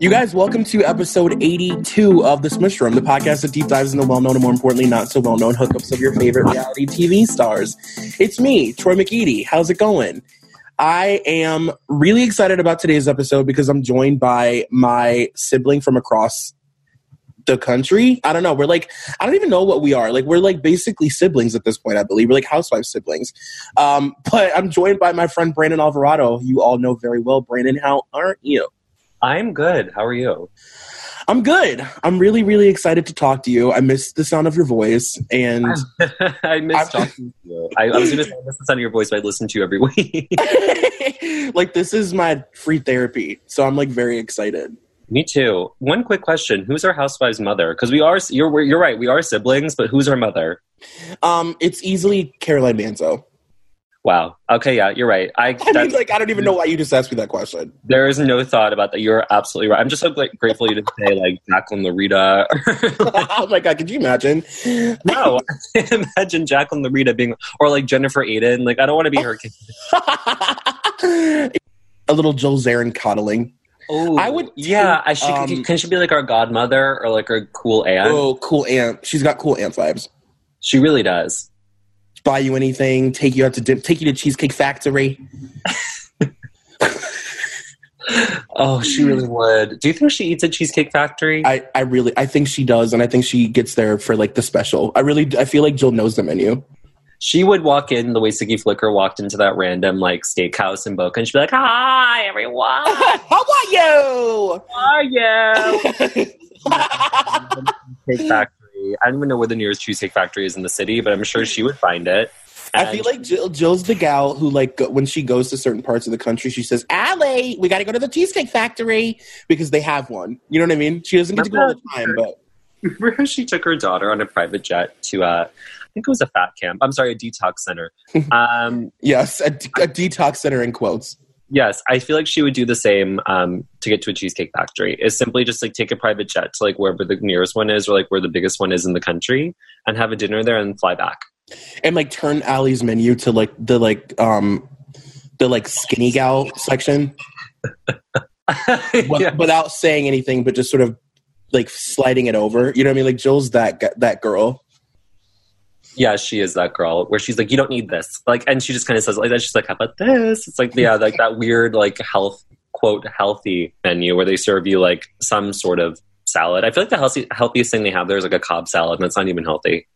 You guys, welcome to episode 82 of The Smush Room, the podcast that deep dives into well known and more importantly, not so well known hookups of your favorite reality TV stars. It's me, Troy McEady. How's it going? I am really excited about today's episode because I'm joined by my sibling from across the country. I don't know. We're like, I don't even know what we are. Like, we're like basically siblings at this point, I believe. We're like housewife siblings. Um, but I'm joined by my friend Brandon Alvarado. You all know very well. Brandon, how are you? I'm good. How are you? I'm good. I'm really, really excited to talk to you. I miss the sound of your voice, and I miss I'm- talking to you. I, I was going to say I miss the sound of your voice, but I listen to you every week. like this is my free therapy. So I'm like very excited. Me too. One quick question: Who's our housewife's mother? Because we are. You're you're right. We are siblings, but who's our mother? Um, it's easily Caroline Manzo. Wow. Okay. Yeah, you're right. I, I mean, like I don't even know why you just asked me that question. there is no thought about that. You're absolutely right. I'm just so like, grateful you didn't say like Jacqueline Laurita. oh my god, could you imagine? no, I can't imagine Jacqueline Laurita being or like Jennifer Aydin. Like I don't want to be her kid. A little Jill Zarin coddling. Oh, I would Yeah, I should. um, can she be like our godmother or like our cool aunt? Oh, cool aunt. She's got cool aunt vibes. She really does. Buy you anything, take you out to dip, take you to Cheesecake Factory. Oh, she really would. Do you think she eats at Cheesecake Factory? I, I really I think she does, and I think she gets there for like the special. I really I feel like Jill knows the menu. she would walk in the way Siggy Flicker walked into that random like steakhouse in Boca, and she'd be like, "Hi, everyone. How are you? How are you?" Cheesecake Factory. I don't even know where the nearest Cheesecake Factory is in the city, but I'm sure she would find it. I feel like Jill, Jill's the gal who, like, go- when she goes to certain parts of the country, she says, "Allie, we got to go to the Cheesecake Factory because they have one." You know what I mean? She doesn't get to go all the time, but Remember how she took her daughter on a private jet to uh, I think it was a fat camp. I'm sorry, a detox center. um, yes, a, a detox center in quotes. Yes, I feel like she would do the same um, to get to a cheesecake factory. Is simply just like take a private jet to like wherever the nearest one is, or like where the biggest one is in the country, and have a dinner there and fly back. and like turn Allie's menu to like the like um the like skinny gal section Yeah. without saying anything, but just sort of like sliding it over. You know what I mean? Like Jill's that that girl. Yeah, she is that girl where she's like, you don't need this, like, and she just kind of says like that. She's like, how about this? It's like, yeah, like that weird like health quote healthy menu where they serve you like some sort of salad. I feel like the healthy, healthiest thing they have there is like a cobb salad, and it's not even healthy.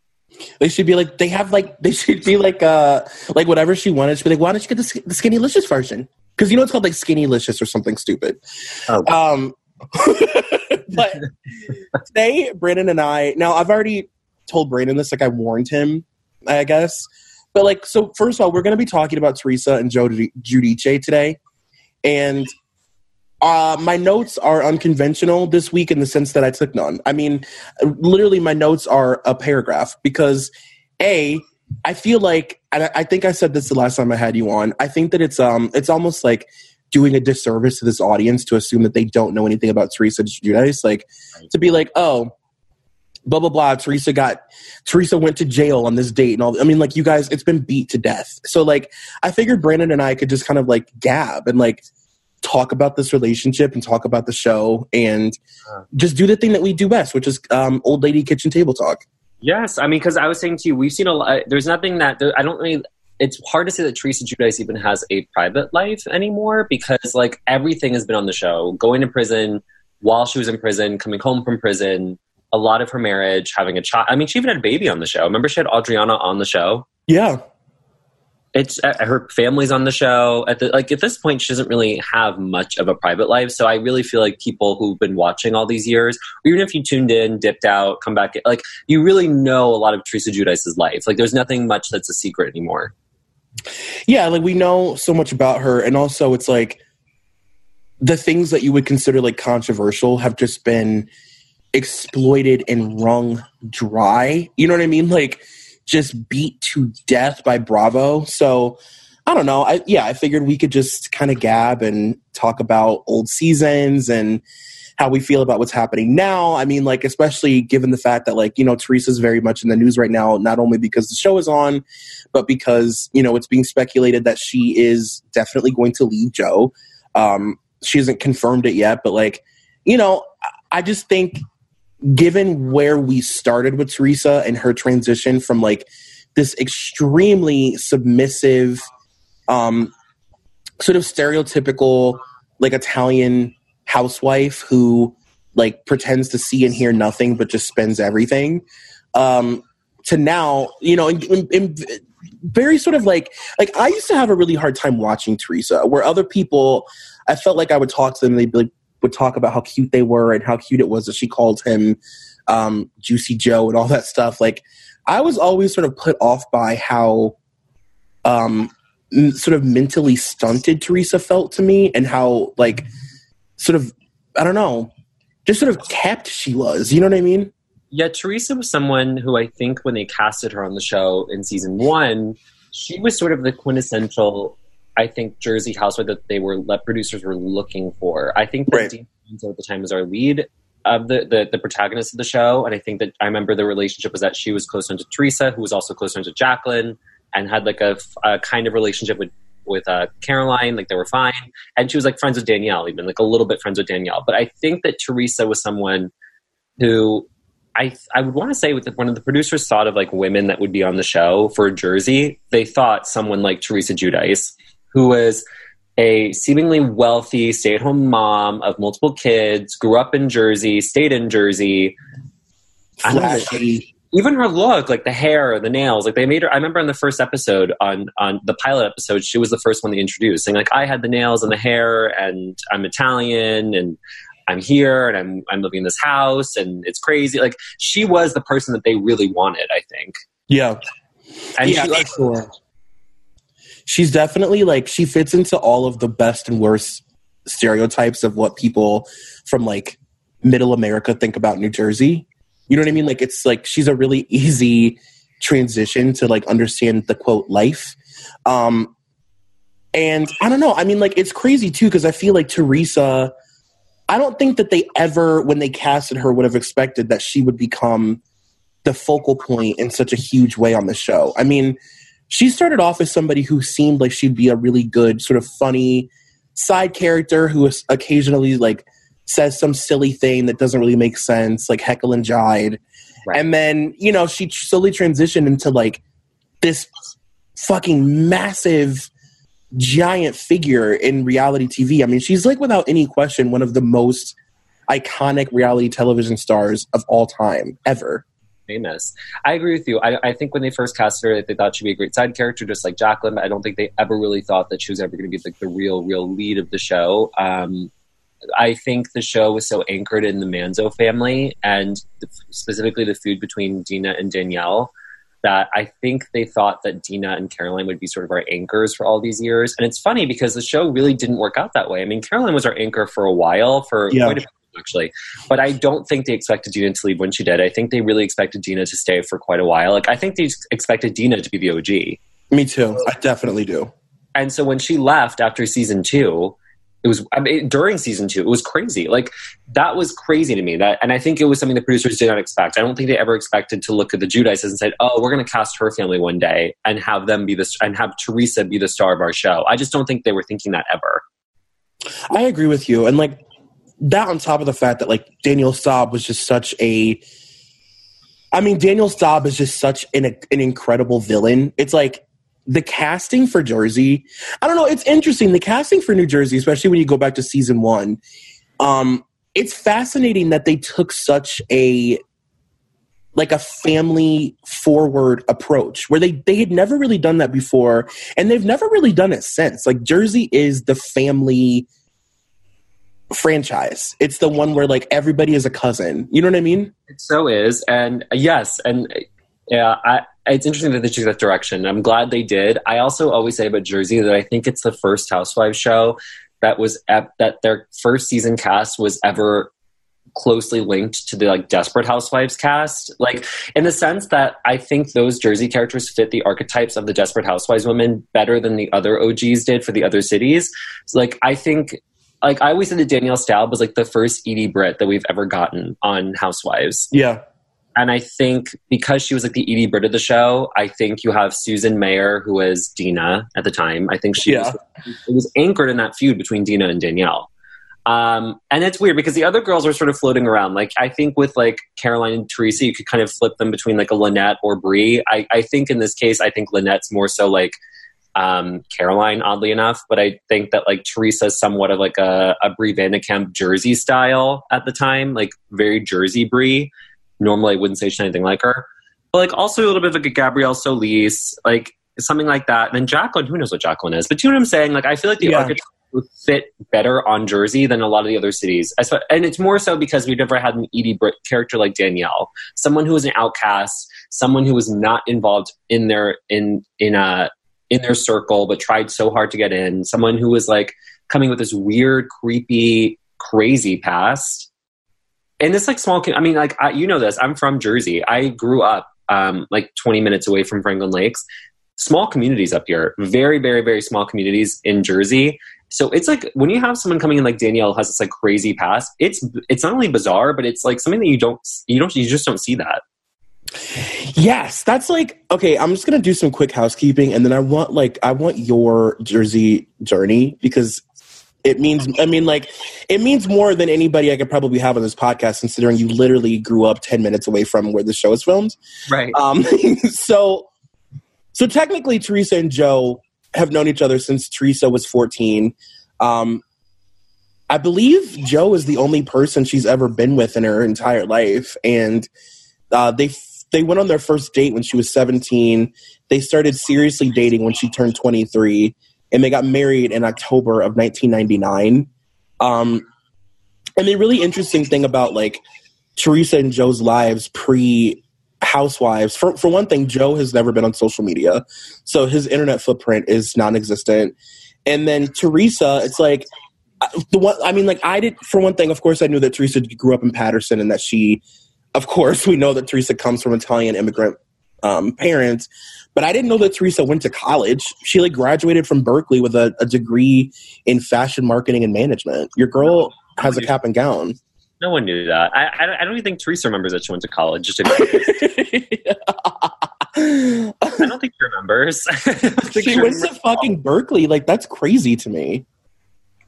They should be like they have like they should be like uh like whatever she wanted. She'd be like, why don't you get the, the skinny licious version? Because you know it's called like skinny licious or something stupid. Oh. Um, but today, Brandon and I. Now I've already told Brandon this. Like I warned him, I guess. But like, so first of all, we're going to be talking about Teresa and Joe Giudice today, and uh, my notes are unconventional this week in the sense that I took none. I mean, literally, my notes are a paragraph because a I feel like, and I, I think I said this the last time I had you on. I think that it's um, it's almost like doing a disservice to this audience to assume that they don't know anything about Teresa Giudice. Like to be like, oh, blah blah blah. Teresa got Teresa went to jail on this date and all. I mean, like you guys, it's been beat to death. So like, I figured Brandon and I could just kind of like gab and like talk about this relationship and talk about the show and Uh. just do the thing that we do best, which is um, old lady kitchen table talk. Yes, I mean, because I was saying to you, we've seen a lot. There's nothing that there, I don't really. It's hard to say that Teresa Giudice even has a private life anymore because, like, everything has been on the show. Going to prison while she was in prison, coming home from prison, a lot of her marriage, having a child. I mean, she even had a baby on the show. Remember, she had Adriana on the show. Yeah, It's uh, her family's on the show. At the like at this point, she doesn't really have much of a private life. So I really feel like people who've been watching all these years, or even if you tuned in, dipped out, come back, like you really know a lot of Teresa Giudice's life. Like there's nothing much that's a secret anymore. yeah. Like we know so much about her, and also it's like the things that you would consider like controversial have just been exploited and wrung dry. You know what I mean? Like just beat to death by Bravo. So I don't know. I yeah, I figured we could just kind of gab and talk about old seasons and how we feel about what's happening now. I mean, like especially given the fact that like, you know, Teresa's very much in the news right now, not only because the show is on, but because, you know, it's being speculated that she is definitely going to leave Joe. Um, she hasn't confirmed it yet, but like you know, I just think given where we started with Teresa and her transition from like this extremely submissive, um, sort of stereotypical like Italian housewife who like pretends to see and hear nothing but just spends everything um to now you know in, very sort of like like i used to have a really hard time watching teresa where other people i felt like i would talk to them they'd be like, would talk about how cute they were and how cute it was that she called him um juicy joe and all that stuff like i was always sort of put off by how um sort of mentally stunted teresa felt to me and how like sort of I don't know, just sort of kept she was. You know what I mean? Yeah, Teresa was someone who I think when they casted her on the show in season one, she was sort of the quintessential, I think, Jersey housewife that they were that producers were looking for. I think that right. Dean at the time was our lead of the, the, the protagonist of the show, and I think that I remember the relationship was that she was close to Teresa, who was also close to Jacqueline, and had like a, a kind of relationship with with uh, Caroline, like they were fine, and she was like friends with Danielle, even like a little bit friends with Danielle. But I think that Teresa was someone who I I would want to say with the, one of the producers thought of like women that would be on the show for Jersey. They thought someone like Teresa Giudice, who was a seemingly wealthy stay-at-home mom of multiple kids, grew up in Jersey, stayed in Jersey. Flashy even her look, like the hair, the nails, like they made her. I remember in the first episode on on the pilot episode, she was the first one they introduced, saying like I had the nails and the hair, and I'm Italian, and I'm here, and I'm I'm living in this house, and it's crazy. Like she was the person that they really wanted, I think. Yeah, and yeah, she, like, sure. She's definitely like she fits into all of the best and worst stereotypes of what people from like middle America think about New Jersey you know what I mean? Like it's like she's a really easy transition to like understand the quote life. Um and I don't know. I mean like it's crazy too because I feel like Teresa I don't think that they ever when they casted her would have expected that she would become the focal point in such a huge way on the show. I mean, she started off as somebody who seemed like she'd be a really good sort of funny side character who occasionally like says some silly thing that doesn't really make sense, like heckle and jive. Right. And then, you know, she slowly transitioned into like this fucking massive giant figure in reality TV. I mean, she's like without any question one of the most iconic reality television stars of all time ever. Famous. I agree with you. I, I think when they first cast her, they thought she'd be a great side character, just like Jacqueline. I don't think they ever really thought that she was ever going to be like the real, real lead of the show. Um, I think the show was so anchored in the Manzo family and the, specifically the food between Dina and Danielle that I think they thought that Dina and Caroline would be sort of our anchors for all these years. And it's funny because the show really didn't work out that way. I mean, Caroline was our anchor for a while, for yeah. quite a actually. But I don't think they expected Dina to leave when she did. I think they really expected Dina to stay for quite a while. Like I think they expected Dina to be the OG. Me too. I definitely do. And so when she left after season two, it was I mean, during season two. It was crazy. Like that was crazy to me. That and I think it was something the producers did not expect. I don't think they ever expected to look at the Giudices and said, "Oh, we're going to cast her family one day and have them be the and have Teresa be the star of our show." I just don't think they were thinking that ever. I agree with you, and like that on top of the fact that like Danielle Staub was just such a. I mean, Danielle Staub is just such an an incredible villain. It's like the casting for Jersey, I don't know, it's interesting. The casting for New Jersey, especially when you go back to season one, um, it's fascinating that they took such a like a family forward approach where they they had never really done that before and they've never really done it since like jersey is the family franchise it's the one where like everybody is a cousin you know what i mean it so is and uh, yes and uh, yeah i it's interesting that they took that direction. I'm glad they did. I also always say about Jersey that I think it's the first Housewives show that was at, that their first season cast was ever closely linked to the like Desperate Housewives cast. Like in the sense that I think those Jersey characters fit the archetypes of the Desperate Housewives women better than the other OGs did for the other cities. So, like I think like I always said that Danielle Staub was like the first Edie Britt that we've ever gotten on Housewives. Yeah and I think because she was like the Edie Britt of the show, I think you have Susan Mayer, who was Dina at the time. I think she yeah. was, it was anchored in that feud between Dina and Danielle. Um, and it's weird because the other girls are sort of floating around. Like I think with like Caroline and Teresa, you could kind of flip them between like a Lynette or Bree. I, I think in this case, I think Lynette's more so like um, Caroline, oddly enough. But I think that like Teresa's somewhat of like a, a Bree Van de Kamp Jersey style at the time, like very Jersey Bree. Normally, I wouldn't say she's anything like her, but like also a little bit of like a Gabrielle Solis, like something like that. And then Jacqueline, who knows what Jacqueline is? But you know what I'm saying? Like I feel like the Yeah. archetype would fit better on Jersey than a lot of the other cities. And it's more so because we've never had an Edie Britt character like Danielle, someone who was an outcast, someone who was not involved in their in in a in their circle, but tried so hard to get in. Someone who was like coming with this weird, creepy, crazy past. And this like small, I mean, like I, you know this. I'm from Jersey. I grew up um, like 20 minutes away from Franklin Lakes. Small communities up here, very, very, very small communities in Jersey. So it's like when you have someone coming in like Danielle has this like crazy past. It's it's not only bizarre, but it's like something that you don't you don't you just don't see that. Yes, that's like okay. I'm just gonna do some quick housekeeping, and then I want like I want your Jersey journey because it means I mean like it means more than anybody I could probably have on this podcast, considering you literally grew up ten minutes away from where the show is filmed. Right. Um, so so technically, Teresa and Joe have known each other since Teresa was 14. Um, I believe Joe is the only person she's ever been with in her entire life, and uh, they they went on their first date when she was 17. They started seriously dating when she turned 23, and they got married in October of 1999. Um, and the really interesting thing about like Teresa and Joe's lives pre housewives for, for one thing joe has never been on social media so his internet footprint is non-existent and then teresa it's like uh, the one i mean like i did for one thing of course i knew that teresa grew up in paterson and that she of course we know that teresa comes from italian immigrant um, parents but i didn't know that teresa went to college she like graduated from berkeley with a, a degree in fashion marketing and management your girl has a cap and gown No one knew that. I, I, I don't even think Teresa remembers that she went to college. Just to be I don't think she remembers. Think she she went to fucking Berkeley. Like that's crazy to me.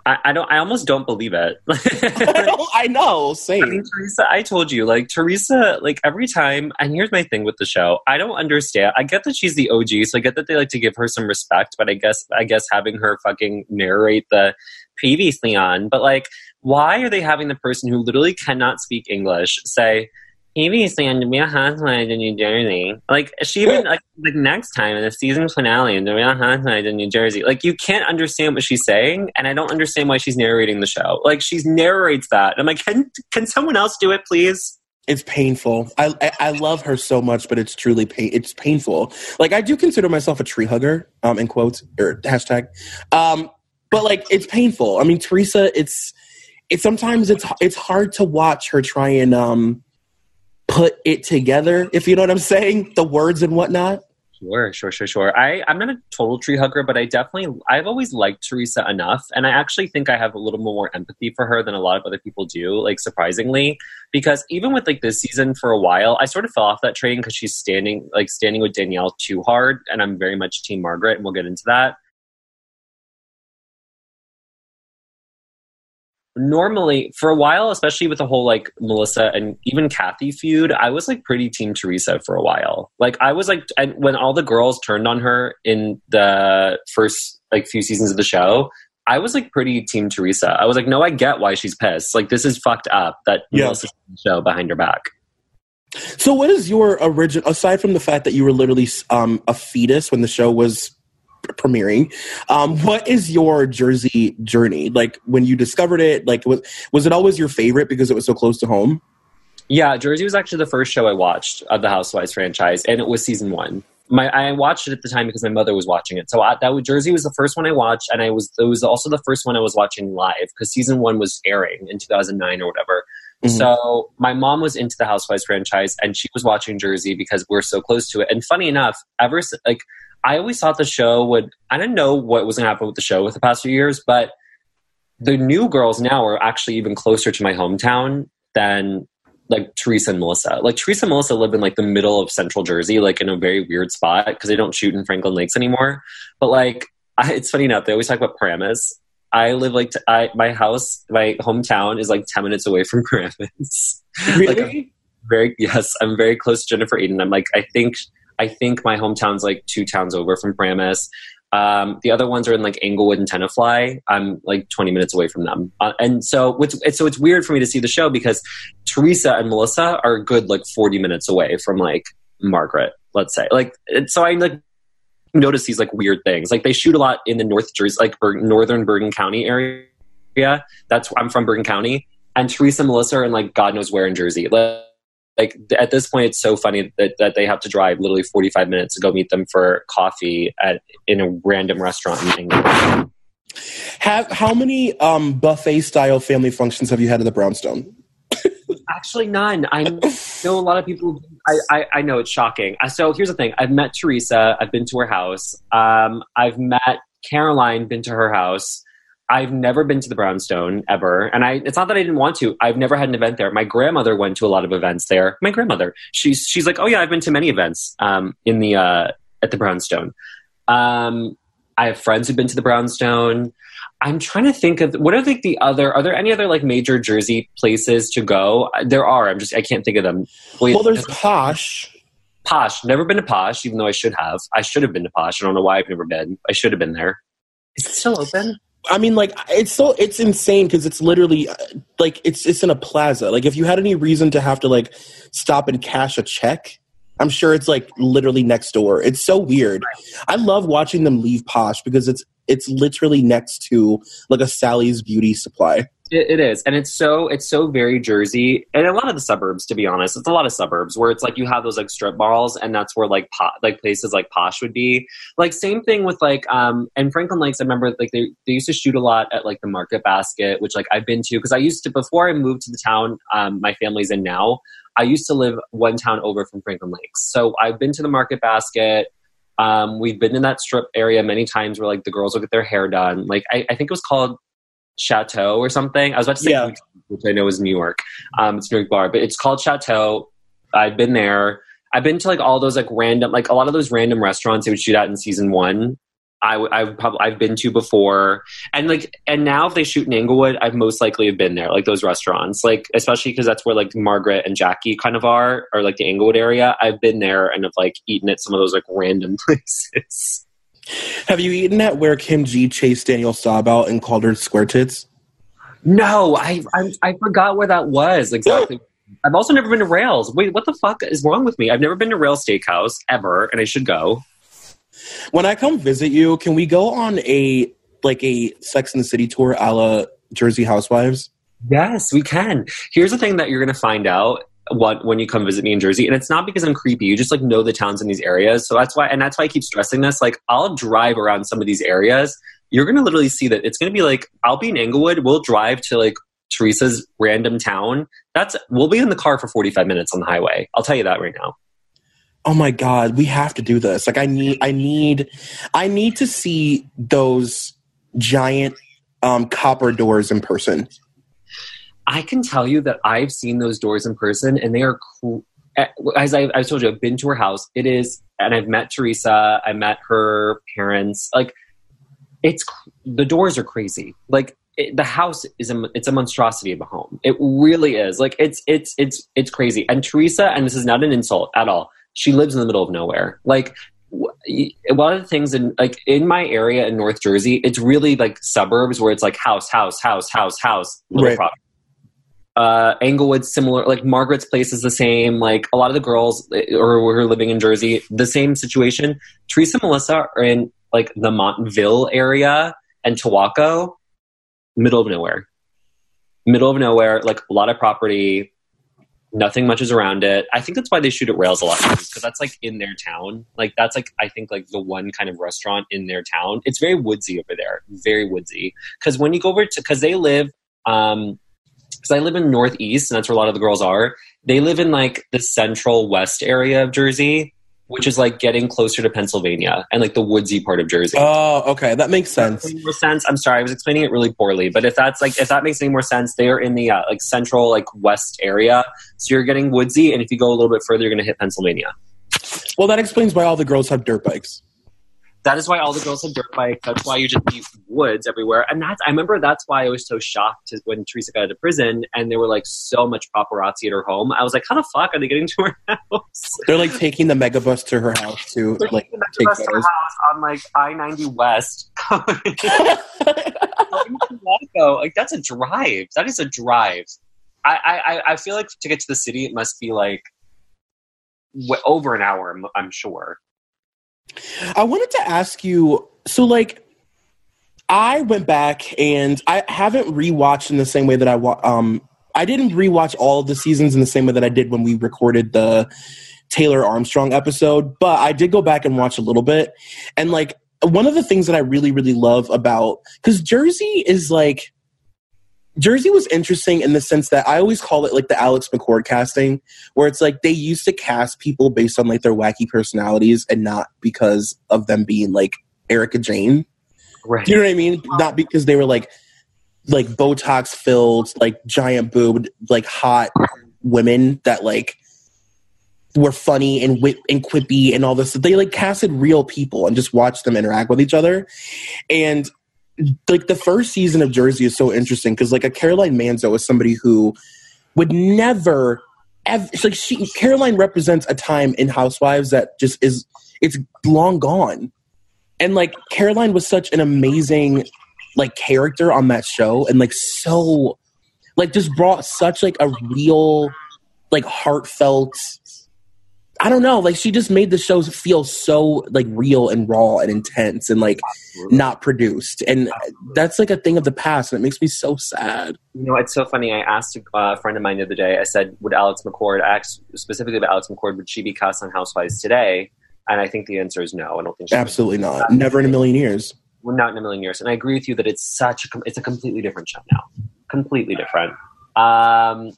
I, I don't. I almost don't believe it. Oh, I know, I same. mean, Teresa, I told you, like Teresa, like every time, and here's my thing with the show. I don't understand. I get that she's the OG, so I get that they like to give her some respect, but I guess, I guess having her fucking narrate the previously on, but like, why are they having the person who literally cannot speak English say? On The Real Housewives in New Jersey, like she even like, like next time in the season finale in The Real Housewives in New Jersey, like you can't understand what she's saying, and I don't understand why she's narrating the show. Like she narrates that, I'm like, can can someone else do it, please? It's painful. I, I I love her so much, but it's truly pain. It's painful. Like I do consider myself a tree hugger. Um, in quotes or hashtag. Um, but like it's painful. I mean, Teresa. It's it's sometimes it's it's hard to watch her try and um put it together. If you know what I'm saying, the words and whatnot. Sure, sure, sure, sure. I, I'm not a total tree hugger, but I definitely, I've always liked Teresa enough. And I actually think I have a little more empathy for her than a lot of other people do, like surprisingly. Because even with like this season for a while, I sort of fell off that train because she's standing, like standing with Danielle too hard. And I'm very much Team Margaret, and we'll get into that. Normally for a while especially with the whole like melissa and even kathy feud i was like pretty team teresa for a while like i was like and when all the girls turned on her in the first like few seasons of the show i was like pretty team teresa i was like no i get why she's pissed like this is fucked up that Yeah. melissa's in the show behind her back So, what is your original? Aside from the fact that you were literally um, a fetus when the show was premiering, um, what is your Jersey journey? Like when you discovered it, like was was it always your favorite because it was so close to home? Yeah, Jersey was actually the first show I watched of the Housewives franchise, and it was season one. My I watched it at the time because my mother was watching it. So I, that was, Jersey was the first one I watched, and I was it was also the first one I was watching live because season one was airing in 2009 or whatever. Mhm. So my mom was into the Housewives franchise, and she was watching Jersey because we're so close to it. And funny enough, ever like I always thought the show would. I didn't know what was going to happen with the show with the past few years, but the new girls now are actually even closer to my hometown than like Teresa and Melissa. Like Teresa and Melissa live in like the middle of central Jersey, like in a very weird spot because they don't shoot in Franklin Lakes anymore. But like, I, it's funny enough. They always talk about Paramus. I live like t- I, my house, my hometown is like ten minutes away from Paramus. Really? like, very yes, I'm very close to Jennifer Aydin. I'm like I think I think my hometown's like two towns over from Paramus. Um, the other ones are in like Englewood and Tenafly. I'm like 20 minutes away from them, uh, and so it's, so it's weird for me to see the show because Teresa and Melissa are good like 40 minutes away from like Margaret. Let's say like so I like notice these like weird things. Like they shoot a lot in the North Jersey, like Ber- northern Bergen County area. That's I'm from Bergen County, and Teresa and Melissa are in like God knows where in Jersey. Like, like at this point, it's so funny that, that they have to drive literally 45 minutes to go meet them for coffee at in a random restaurant in England. Have how many um, buffet style family functions have you had at the Brownstone? Actually, none. I know a lot of people. I, I, I know it's shocking. Uh, So here's the thing: I've met Teresa. I've been to her house. Um, I've met Caroline. Been to her house. I've never been to the Brownstone ever, and I. It's not that I didn't want to. I've never had an event there. My grandmother went to a lot of events there. My grandmother. She's she's like, oh yeah, I've been to many events um, in the uh, at the Brownstone. Um, I have friends who've been to the Brownstone. I'm trying to think of what are like the other. Are there any other like major Jersey places to go? There are. I'm just I can't think of them. Wait, Well, there's Posh. Posh. Never been to Posh, even though I should have. I should have been to Posh. I don't know why I've never been. I should have been there. Is it still open? I mean, like it's so it's insane because it's literally uh, like it's it's in a plaza. Like if you had any reason to have to like stop and cash a check, I'm sure it's like literally next door. It's so weird. I love watching them leave Posh because it's it's literally next to like a Sally's Beauty Supply. It, it is, and it's so it's so very Jersey, and a lot of the suburbs. To be honest, it's a lot of suburbs where it's like you have those like strip malls, and that's where like like places like Posh would be. Like same thing with like um and Franklin Lakes. I remember like they they used to shoot a lot at like the Market Basket, which like I've been to because I used to before I moved to the town um my family's in now. I used to live one town over from Franklin Lakes, so I've been to the Market Basket. Um, we've been in that strip area many times where like the girls will get their hair done. Like I, I think it was called Chateau or something. I was about to say, Yeah. Which I know is New York. Um, it's New York bar, but it's called Chateau. I've been there. I've been to like all those like random, like a lot of those random restaurants they would shoot at in season one. I, w- I've probably I've been to before, and like and now if they shoot in Englewood, I've most likely have been there, like those restaurants, like especially because that's where like Margaret and Jackie kind of are, or like the Englewood area. I've been there and have like eaten at some of those like random places. Have you eaten at where Kim G chased Danielle Staub out and called her square tits? No, I, I I forgot where that was exactly. I've also never been to Rails. Wait, what the fuck is wrong with me? I've never been to Rails Steakhouse ever, and I should go. When I come visit you, can we go on a like a Sex and the City tour a la Jersey Housewives? Yes, we can. Here's the thing that you're to find out what when you come visit me in Jersey, and it's not because I'm creepy. You just like know the towns in these areas, so that's why, and that's why I keep stressing this. Like, I'll drive around some of these areas. You're to literally see that it's to be like I'll be in Englewood. We'll drive to like Teresa's random town. That's we'll be in the car for 45 minutes on the highway. I'll tell you that right now. Oh my god, we have to do this. Like I need I need I need to see those giant um copper doors in person. I can tell you that I've seen those doors in person, and they are cool. As I, I told you, I've been to her house. It is, and I've met Teresa. I met her parents. Like, it's the doors are crazy. Like, it, the house is a it's a monstrosity of a home. It really is. Like, it's it's it's it's crazy. And Teresa, and this is not an insult at all. She lives in the middle of nowhere. Like, w- a lot of the things in like in my area in North Jersey, it's really like suburbs where it's like house, house, house, house, house, little Right. property uh, Englewood's similar. Like Margaret's place is the same. Like a lot of the girls eh, or who are living in Jersey, the same situation. Teresa and Melissa are in like the Montville area and Towaco, middle of nowhere. Middle of nowhere, like a lot of property, nothing much is around it. I think that's why they shoot at Rails a lot because that's like in their town. Like that's like I think like the one kind of restaurant in their town. It's very woodsy over there, very woodsy. Because when you go over to because they live, um, because I live in Northeast and that's where a lot of the girls are. They live in like the central west area of Jersey, which is like getting closer to Pennsylvania and like the woodsy part of Jersey. Oh, okay, that makes sense. Any more sense? I'm sorry, I was explaining it really poorly, but if that's like if that makes any more sense, they are in the uh, like central like west area, so you're getting woodsy, and if you go a little bit further, you're going to hit Pennsylvania. Well, that explains why all the girls have dirt bikes. That is why all the girls have dirt bikes. That's why you just see woods everywhere. And that's I remember that's why I was so shocked when Teresa got out of prison and there were like so much paparazzi at her home. I was like, how the fuck are they getting to her house? They're like taking the megabus to her house to They're like taking the take to her house on like I ninety West. Like that's a drive. That is a drive. I, I, I feel like to get to the city, it must be like over an hour. I'm, I'm sure. I wanted to ask you so like I went back and I haven't rewatched in the same way that I wa- um I didn't rewatch all the seasons in the same way that I did when we recorded the Taylor Armstrong episode, but I did go back and watch a little bit. And like one of the things that I really really love about cuz Jersey is like Jersey was interesting in the sense that I always call it like the Alex McCord casting, where it's like they used to cast people based on like their wacky personalities and not because of them being like Erika Jayne. Right. Do you know what I mean? Not because they were like like Botox filled, like giant boobed, like hot women that like were funny and wit and quippy and all this. They like casted real people and just watched them interact with each other. And like the first season of Jersey is so interesting because like a Caroline Manzo is somebody who would never ever like she Caroline represents a time in Housewives that just is it's long gone. And like Caroline was such an amazing like character on that show and like so like just brought such like a real like heartfelt I don't know, like she just made the shows feel so like real and raw and intense and like not produced. And that's like a thing of the past and it makes me so sad. You know, it's so funny. I asked a friend of mine the other day. I said, "Would Alex McCord?" I asked specifically about Alex McCord. Would she be cast on Housewives today? And I think the answer is no. I don't think she. Absolutely not. Never in a million years. We're not in a million years. And I agree with you that it's such a it's a completely different show now, completely different. Um,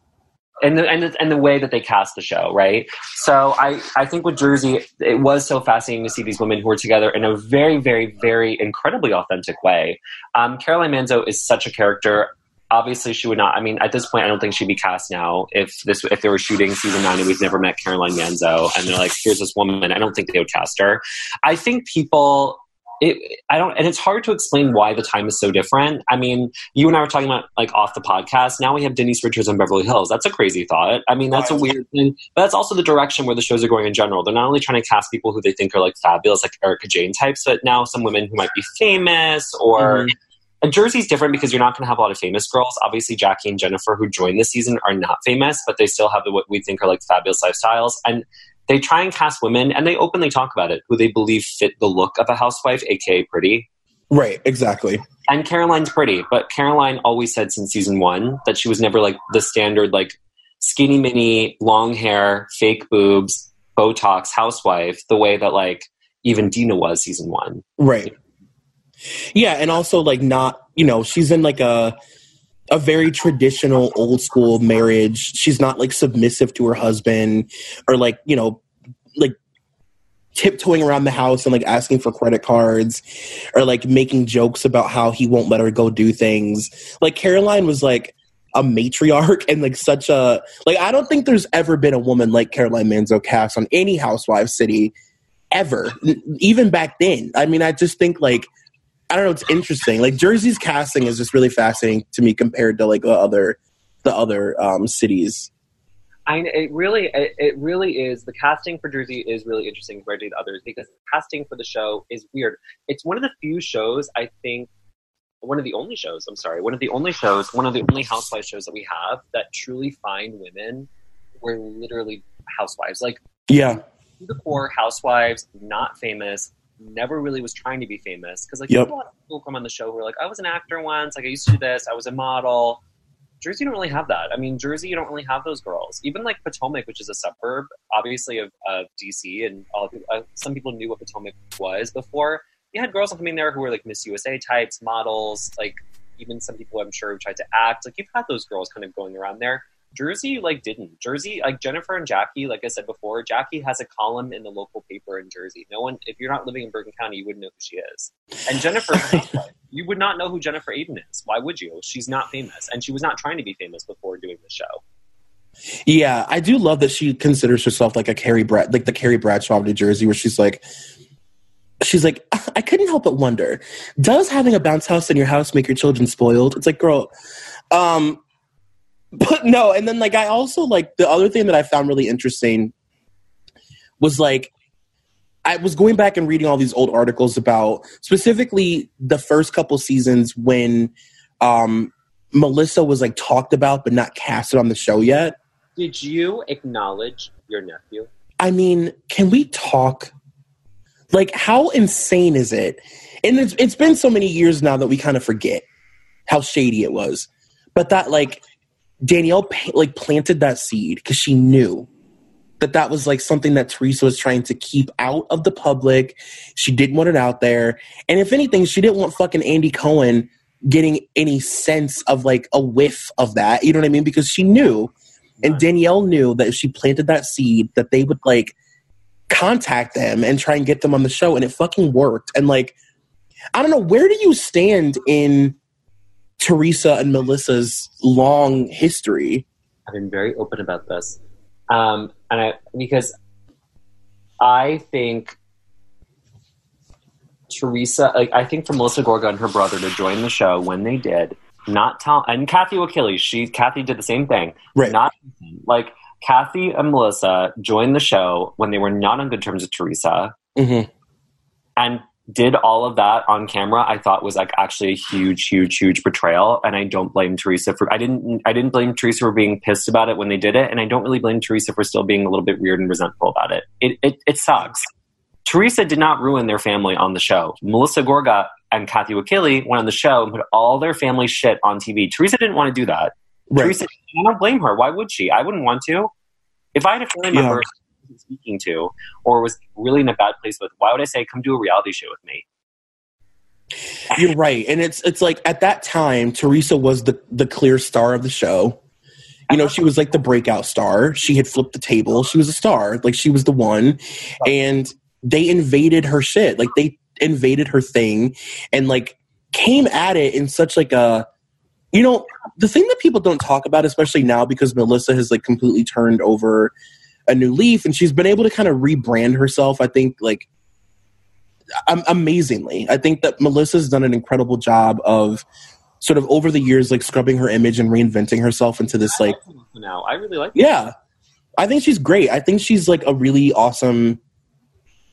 and the, and the, and the way that they cast the show, right? So I I think with Jersey, it was so fascinating to see these women who were together in a very very very incredibly authentic way. Um, Caroline Manzo is such a character. Obviously, she would not. I mean, at this point, I don't think she'd be cast now if this if they were shooting season nine and we've never met Caroline Manzo, and they're like, "Here's this woman." I don't think they would cast her. I think people it, I don't, and it's hard to explain why the time is so different. I mean, you and I were talking about like off the podcast. Now we have Denise Richards on Beverly Hills. That's a crazy thought. I mean, that's a weird thing, but that's also the direction where the shows are going in general. They're not only trying to cast people who they think are like fabulous, like Erika Jayne types, but now some women who might be famous or. Mhm. And Jersey's different because you're not going to have a lot of famous girls. Obviously, Jackie and Jennifer, who joined this season, are not famous, but they still have what we think are like fabulous lifestyles. And they try and cast women, and they openly talk about it, who they believe fit the look of a housewife, aka pretty. Right, exactly. And Caroline's pretty, but Caroline always said since season one that she was never like the standard, like skinny mini, long hair, fake boobs, Botox housewife, the way that like even Dina was season one. Right. Yeah, and also like not, you know, she's in like a a very traditional old school marriage. She's not like submissive to her husband or like, you know, like tiptoeing around the house and like asking for credit cards or like making jokes about how he won't let her go do things. Like Caroline was like a matriarch and like such a like I don't think there's ever been a woman like Caroline Manzo cast on any housewife city ever even back then. I mean I just think like I don't know. It's interesting. Like Jersey's casting is just really fascinating to me compared to like the other the other um, cities. I it really it, it really is the casting for Jersey is really interesting compared to the others because casting for the show is weird. It's one of the few shows I think one of the only shows, I'm sorry, one of the only shows, one of the only housewives shows that we have that truly find women were literally housewives. Like Yeah, the core housewives, not famous, never really was trying to be famous. Because like Yep. a lot of people come on the show who are like, I was an actor once, like I used to do this, I was a model. Jersey don't really have that. I mean, Jersey, you don't really have those girls. Even like Potomac, which is a suburb, obviously of, of DC, and all, uh, some people knew what Potomac was before. You had girls coming there who were like Miss USA types, models, like even some people I'm sure who tried to act. Like you've had those girls kind of going around there. Jersey like didn't. Jersey like Jennifer and Jackie, like I said before, Jackie has a column in the local paper in Jersey. No one, if you're not living in Bergen County, you wouldn't know who she is. And Jennifer, you would not know who Jennifer Aydin is. Why would you? She's not famous, and she was not trying to be famous before doing the show. yeah. I do love that she considers herself like a Carrie Brad, like the Carrie Bradshaw of New Jersey, where she's like, she's like, I couldn't help but wonder, does having a bounce house in your house make your children spoiled? It's like, girl, um, but no. And then like, I also like the other thing that I found really interesting was like, I was going back and reading all these old articles about specifically the first couple seasons when um, Melissa was like talked about but not casted on the show yet. Did you acknowledge your nephew? I mean, can we talk? Like, how insane is it? And it's it's been so many years now that we kind of forget how shady it was. But that like Danielle like planted that seed because she knew that that was like something that Teresa was trying to keep out of the public. She didn't want it out there. And if anything, she didn't want fucking Andy Cohen getting any sense of like a whiff of that. You know what I mean? Because she knew and Danielle knew that if she planted that seed that they would like contact them and try and get them on the show and it fucking worked. And like I don't know, where do you stand in Teresa and Melissa's long history? I've been very open about this. Um, and I because I think Teresa, like I think for Melissa Gorga and her brother to join the show when they did, not Tom and Kathy Wakile, she Kathy did the same thing. Right. Not like Kathy and Melissa joined the show when they were not on good terms with Teresa, Mm-hmm. and did all of that on camera. I thought was like actually a huge, huge, huge betrayal, and I don't blame Teresa for. I didn't. I didn't blame Teresa for being pissed about it when they did it, and I don't really blame Teresa for still being a little bit weird and resentful about it. It it, it sucks. Teresa did not ruin their family on the show. Melissa Gorga and Kathy Wakile went on the show and put all their family shit on TV. Teresa didn't want to do that. Right. Teresa, I don't blame her. Why would she? I wouldn't want to. If I had a family member wasn't speaking to or was really in a bad place with, why would I say, come do a reality show with me? You're right. And it's it's like at that time, Teresa was the the clear star of the show. You know, she was like the breakout star. She had flipped the table. She was a star. Like she was the one. And they invaded her shit. Like they invaded her thing and like came at it in such like a you know, the thing that people don't talk about, especially now because Melissa has like completely turned over a new leaf and she's been able to kind of rebrand herself, I think like am- amazingly. I think that Melissa's done an incredible job of sort of over the years like scrubbing her image and reinventing herself into this like now, I really like yeah. I think she's great. I think she's like a really awesome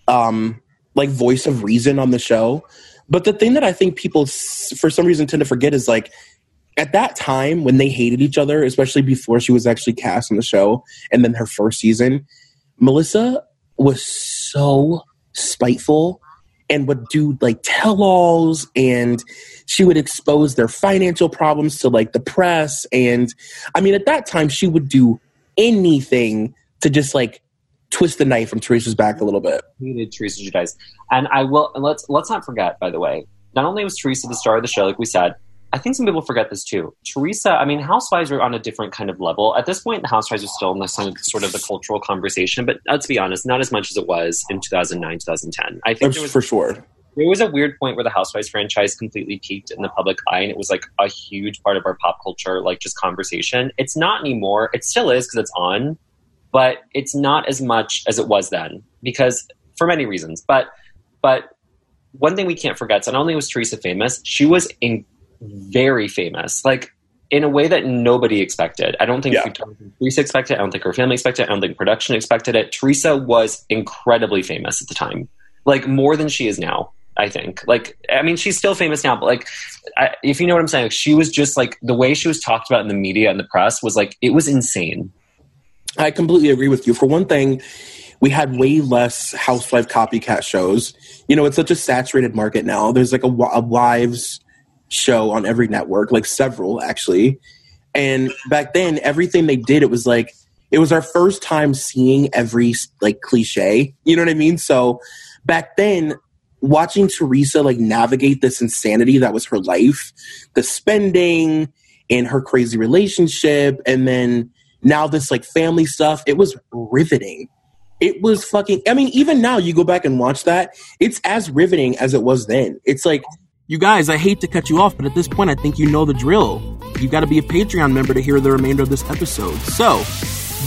um like voice of reason on the show. But the thing that I think people s- for some reason tend to forget is like at that time when they hated each other, especially before she was actually cast on the show and then her first season, Melissa was so spiteful and would do like tell-alls and she would expose their financial problems to like the press and I mean at that time she would do anything to just like twist the knife from Teresa's back a little bit. hated Teresa Giudice. And I will and let's let's not forget, by the way, not only was Teresa the star of the show, like we said, I think some people forget this too. Teresa, I mean, Housewives are on a different kind of level. At this point, the Housewives are still in the sort of- the cultural conversation, but let's be honest, not as much as it was in 2009, 2010. I think there was, For sure. there was a weird point where the Housewives franchise completely peaked in the public eye, and it was like a huge part of our pop culture, like just conversation. It's not anymore. It still is because it's on, but it's not as much as it was then because for many reasons. But but one thing we can't forget: so not only was Teresa famous, she was in very famous, like in a way that nobody expected. I don't think Yeah. Teresa expected. I don't think her family expected. it. I don't think production expected it. Teresa was incredibly famous at the time, like more than she is now. I think. Like, I mean, she's still famous now, but like, I, if you know what I'm saying, like, she was just like the way she was talked about in the media and the press was like it was insane. I completely agree with you. For one thing, we had way less housewife copycat shows. You know, it's such a saturated market now. There's like a, a wives show on every network, like several actually. And back then, everything they did, it was like it was our first time seeing every like cliche. You know what I mean? So back then, watching Teresa like navigate this insanity that was her life, the spending and her crazy relationship, and then now this like family stuff, it was riveting. It was fucking I mean, even now you go back and watch that, it's as riveting as it was then. It's like you guys, I hate to cut you off, but at this point I think you know the drill. You've got to be a Patreon member to hear the remainder of this episode. So,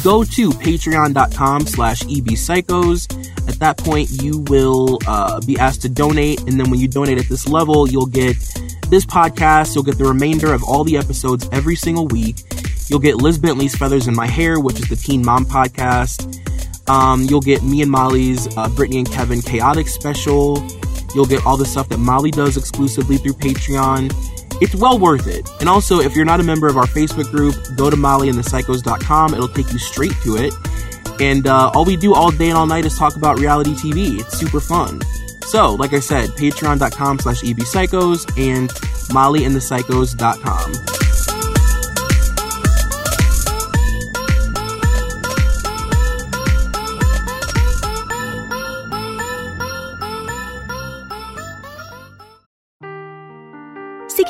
go to patreon.com slash ebpsychos. At that point, you will uh, be asked to donate, and then when you donate at this level, you'll get this podcast, you'll get the remainder of all the episodes every single week. You'll get Liz Bentley's Feathers in My Hair, which is the Teen Mom podcast. Um, you'll get me and Molly's uh, Brittany and Kevin Chaotic special. You'll get all the stuff that Molly does exclusively through Patreon. It's well worth it. And also, if you're not a member of our Facebook group, go to mollyandthepsychos.com. It'll take you straight to it. And uh, all we do all day and all night is talk about reality TV. It's super fun. So, like I said, patreon.com slash ebpsychos and mollyandthepsychos.com.